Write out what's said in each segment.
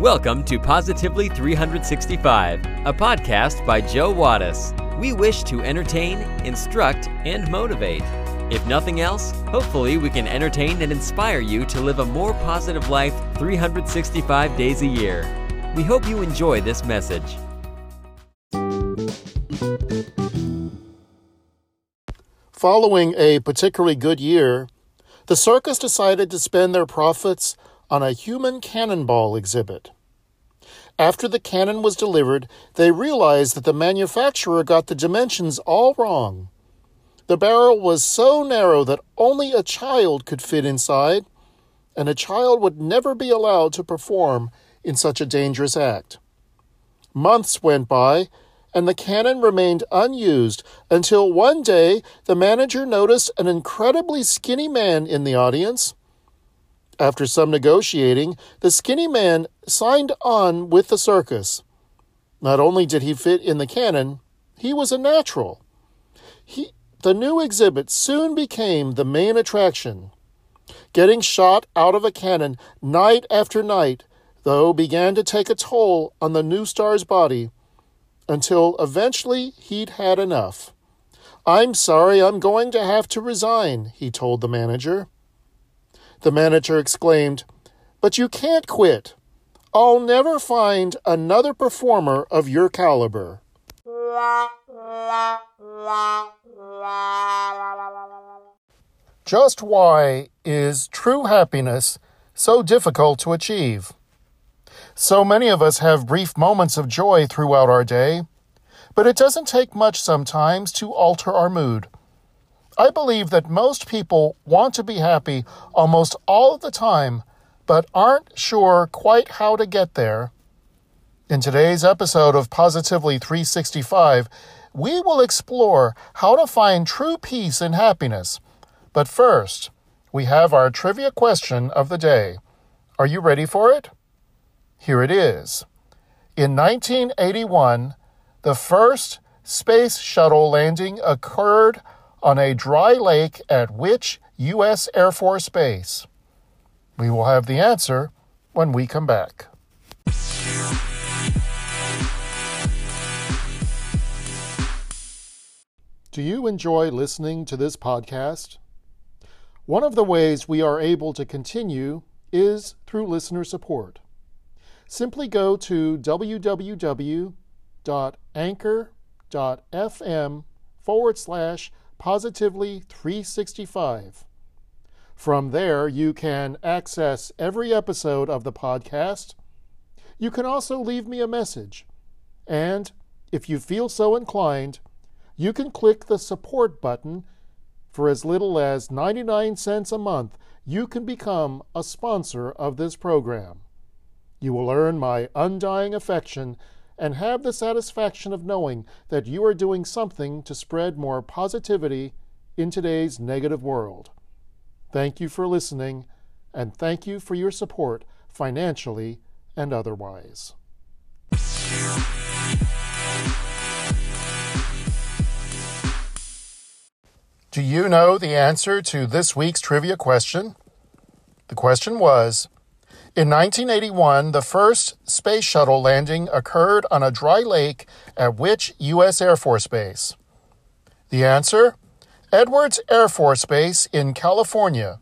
Welcome to Positively 365, a podcast by Joe Wattis. We wish to entertain, instruct, and motivate. If nothing else, hopefully we can entertain and inspire you to live a more positive life 365 days a year. We hope you enjoy this message. Following a particularly good year, the circus decided to spend their profits on a human cannonball exhibit. After the cannon was delivered, they realized that the manufacturer got the dimensions all wrong. The barrel was so narrow that only a child could fit inside, and a child would never be allowed to perform in such a dangerous act. Months went by, and the cannon remained unused until one day the manager noticed an incredibly skinny man in the audience after some negotiating, the skinny man signed on with the circus. Not only did he fit in the cannon, he was a natural. He, the new exhibit soon became the main attraction. Getting shot out of a cannon night after night, though, began to take a toll on the new star's body until eventually he'd had enough. I'm sorry, I'm going to have to resign, he told the manager. The manager exclaimed, But you can't quit. I'll never find another performer of your caliber. Just why is true happiness so difficult to achieve? So many of us have brief moments of joy throughout our day, but it doesn't take much sometimes to alter our mood. I believe that most people want to be happy almost all the time, but aren't sure quite how to get there. In today's episode of Positively 365, we will explore how to find true peace and happiness. But first, we have our trivia question of the day. Are you ready for it? Here it is. In 1981, the first space shuttle landing occurred on a dry lake at which U.S. Air Force Base? We will have the answer when we come back. Do you enjoy listening to this podcast? One of the ways we are able to continue is through listener support. Simply go to www.anchor.fm forward slash Positively 365. From there, you can access every episode of the podcast. You can also leave me a message. And if you feel so inclined, you can click the support button. For as little as 99 cents a month, you can become a sponsor of this program. You will earn my undying affection and have the satisfaction of knowing that you are doing something to spread more positivity in today's negative world. Thank you for listening, and thank you for your support financially and otherwise. Do you know the answer to this week's trivia question? The question was in 1981, the first space shuttle landing occurred on a dry lake at which U.S. Air Force Base? The answer? Edwards Air Force Base in California.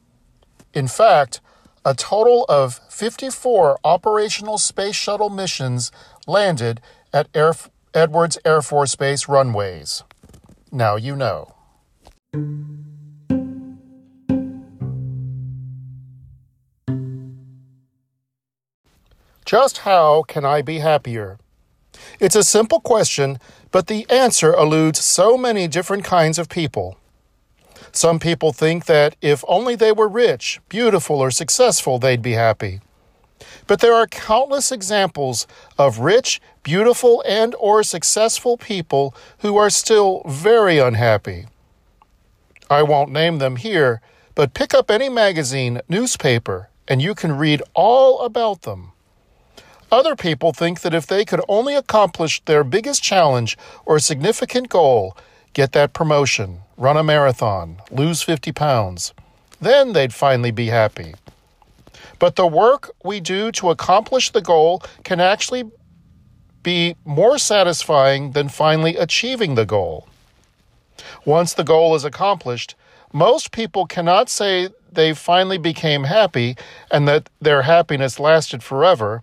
In fact, a total of 54 operational space shuttle missions landed at Air, Edwards Air Force Base runways. Now you know. Just how can I be happier? It's a simple question, but the answer eludes so many different kinds of people. Some people think that if only they were rich, beautiful, or successful, they'd be happy. But there are countless examples of rich, beautiful, and or successful people who are still very unhappy. I won't name them here, but pick up any magazine, newspaper, and you can read all about them. Other people think that if they could only accomplish their biggest challenge or significant goal, get that promotion, run a marathon, lose 50 pounds, then they'd finally be happy. but the work we do to accomplish the goal can actually be more satisfying than finally achieving the goal. Once the goal is accomplished, most people cannot say they finally became happy and that their happiness lasted forever.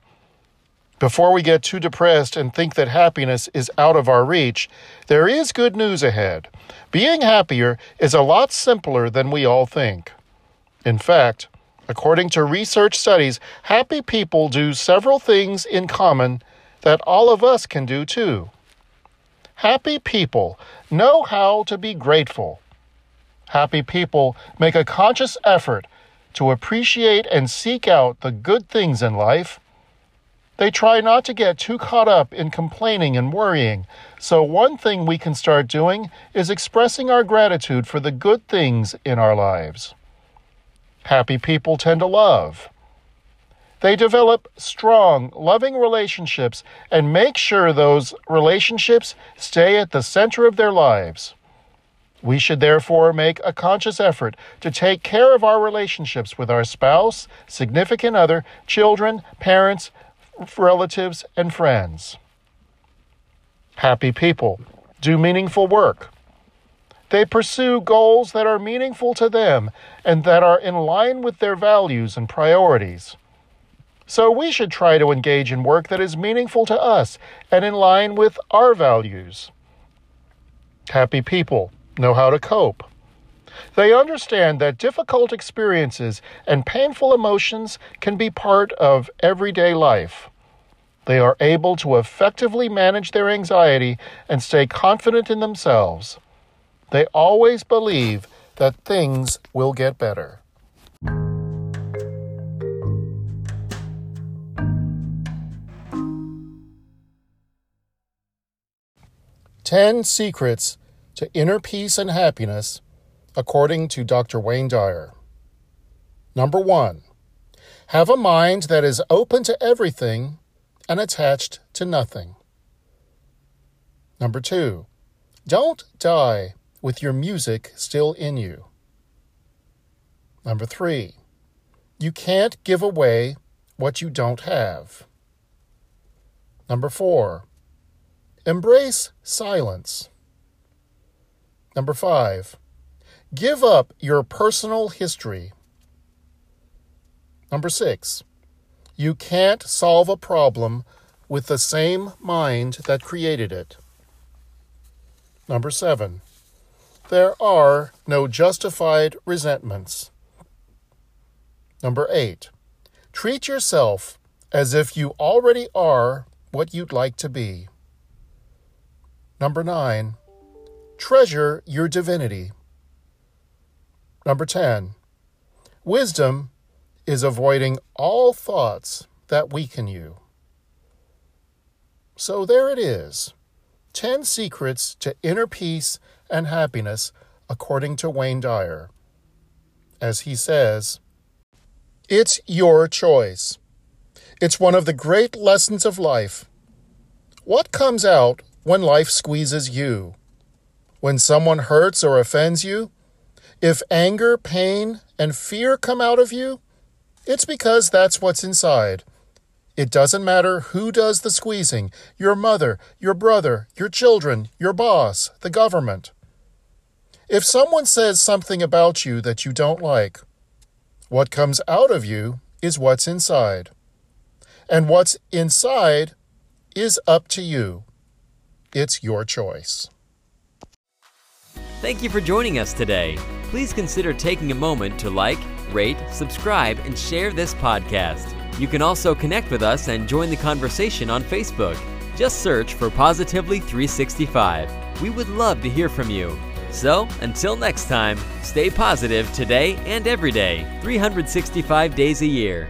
Before we get too depressed and think that happiness is out of our reach, there is good news ahead. Being happier is a lot simpler than we all think. In fact, according to research studies, happy people do several things in common that all of us can do too. Happy people know how to be grateful. Happy people make a conscious effort to appreciate and seek out the good things in life. They try not to get too caught up in complaining and worrying. So, one thing we can start doing is expressing our gratitude for the good things in our lives. Happy people tend to love. They develop strong, loving relationships and make sure those relationships stay at the center of their lives. We should therefore make a conscious effort to take care of our relationships with our spouse, significant other, children, parents, relatives, and friends. Happy people do meaningful work. They pursue goals that are meaningful to them and that are in line with their values and priorities. So we should try to engage in work that is meaningful to us and in line with our values. Happy people know how to cope. They understand that difficult experiences and painful emotions can be part of everyday life. They are able to effectively manage their anxiety and stay confident in themselves. They always believe that things will get better. 10 Secrets to Inner Peace and Happiness, according to Dr. Wayne Dyer. Number one, have a mind that is open to everything and attached to nothing. Number two, don't die with your music still in you. Number three, you can't give away what you don't have. Number four, Embrace silence. Number five, give up your personal history. Number six, you can't solve a problem with the same mind that created it. Number seven, there are no justified resentments. Number eight, treat yourself as if you already are what you'd like to be. Number nine, treasure your divinity. Number 10, wisdom is avoiding all thoughts that weaken you. So there it is 10 secrets to inner peace and happiness, according to Wayne Dyer. As he says, it's your choice. It's one of the great lessons of life. What comes out when life squeezes you, when someone hurts or offends you, if anger, pain, and fear come out of you, it's because that's what's inside. It doesn't matter who does the squeezing your mother, your brother, your children, your boss, the government. If someone says something about you that you don't like, what comes out of you is what's inside. And what's inside is up to you. It's your choice. Thank you for joining us today. Please consider taking a moment to like, rate, subscribe, and share this podcast. You can also connect with us and join the conversation on Facebook. Just search for Positively 365. We would love to hear from you. So, until next time, stay positive today and every day, 365 days a year.